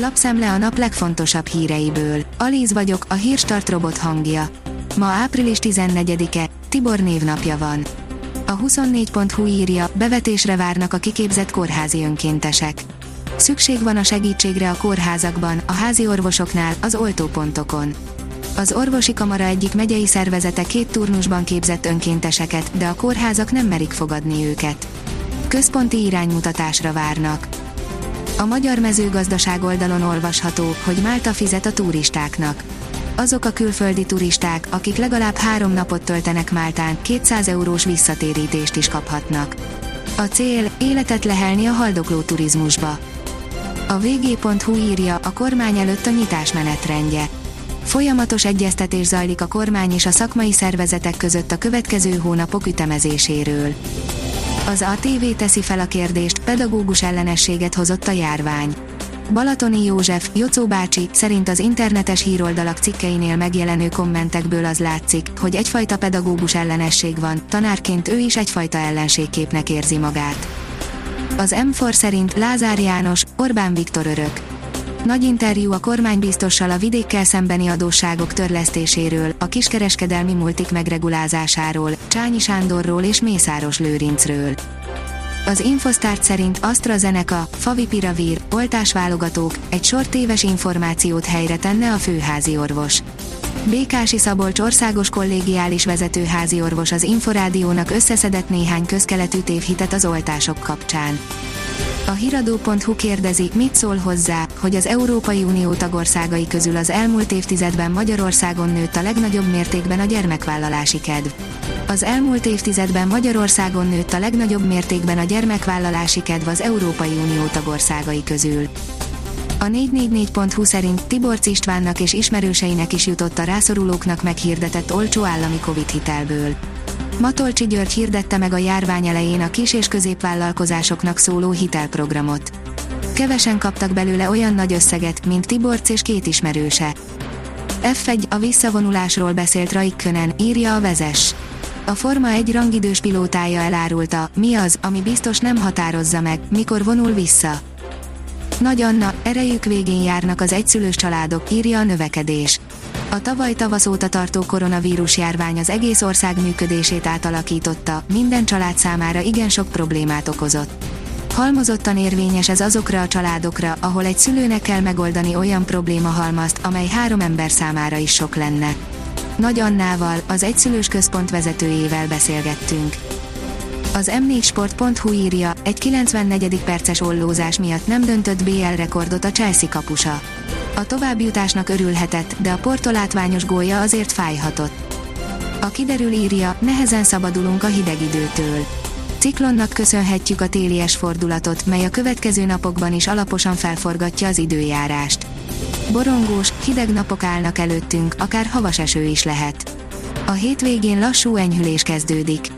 Lapszemle a nap legfontosabb híreiből. Alíz vagyok, a hírstart robot hangja. Ma április 14-e, Tibor névnapja van. A 24.hu írja, bevetésre várnak a kiképzett kórházi önkéntesek. Szükség van a segítségre a kórházakban, a házi orvosoknál, az oltópontokon. Az orvosi kamara egyik megyei szervezete két turnusban képzett önkénteseket, de a kórházak nem merik fogadni őket. Központi iránymutatásra várnak. A magyar mezőgazdaság oldalon olvasható, hogy Málta fizet a turistáknak. Azok a külföldi turisták, akik legalább három napot töltenek Máltán, 200 eurós visszatérítést is kaphatnak. A cél, életet lehelni a haldokló turizmusba. A vg.hu írja, a kormány előtt a nyitás menetrendje. Folyamatos egyeztetés zajlik a kormány és a szakmai szervezetek között a következő hónapok ütemezéséről. Az ATV teszi fel a kérdést, pedagógus ellenességet hozott a járvány. Balatoni József, Jocó bácsi szerint az internetes híroldalak cikkeinél megjelenő kommentekből az látszik, hogy egyfajta pedagógus ellenesség van, tanárként ő is egyfajta ellenségképnek érzi magát. Az M4 szerint Lázár János, Orbán Viktor örök. Nagy interjú a kormánybiztossal a vidékkel szembeni adósságok törlesztéséről, a kiskereskedelmi multik megregulázásáról, Csányi Sándorról és Mészáros Lőrincről. Az Infosztárt szerint AstraZeneca, Favipiravir, oltásválogatók, egy sor téves információt helyre tenne a főházi orvos. Békási Szabolcs országos kollégiális vezetőházi orvos az Inforádiónak összeszedett néhány közkeletű tévhitet az oltások kapcsán. A hiradó.hu kérdezi, mit szól hozzá, hogy az Európai Unió tagországai közül az elmúlt évtizedben Magyarországon nőtt a legnagyobb mértékben a gyermekvállalási kedv. Az elmúlt évtizedben Magyarországon nőtt a legnagyobb mértékben a gyermekvállalási kedv az Európai Unió tagországai közül. A 444.hu szerint Tibor Istvánnak és ismerőseinek is jutott a rászorulóknak meghirdetett olcsó állami Covid hitelből. Matolcsi György hirdette meg a járvány elején a kis- és középvállalkozásoknak szóló hitelprogramot. Kevesen kaptak belőle olyan nagy összeget, mint Tiborc és két ismerőse. F1 a visszavonulásról beszélt Raikkönen, írja a vezes. A Forma egy rangidős pilótája elárulta, mi az, ami biztos nem határozza meg, mikor vonul vissza. Nagy Anna, erejük végén járnak az egyszülős családok, írja a növekedés. A tavaly tavasz óta tartó koronavírus járvány az egész ország működését átalakította, minden család számára igen sok problémát okozott. Halmozottan érvényes ez azokra a családokra, ahol egy szülőnek kell megoldani olyan probléma halmazt, amely három ember számára is sok lenne. Nagy Annával, az egyszülős központ vezetőjével beszélgettünk. Az m4sport.hu írja, egy 94. perces ollózás miatt nem döntött BL rekordot a Chelsea kapusa. A továbbjutásnak örülhetett, de a porto látványos gólja azért fájhatott. A kiderül írja, nehezen szabadulunk a hideg időtől. Ciklonnak köszönhetjük a télies fordulatot, mely a következő napokban is alaposan felforgatja az időjárást. Borongós, hideg napok állnak előttünk, akár havas eső is lehet. A hétvégén lassú enyhülés kezdődik.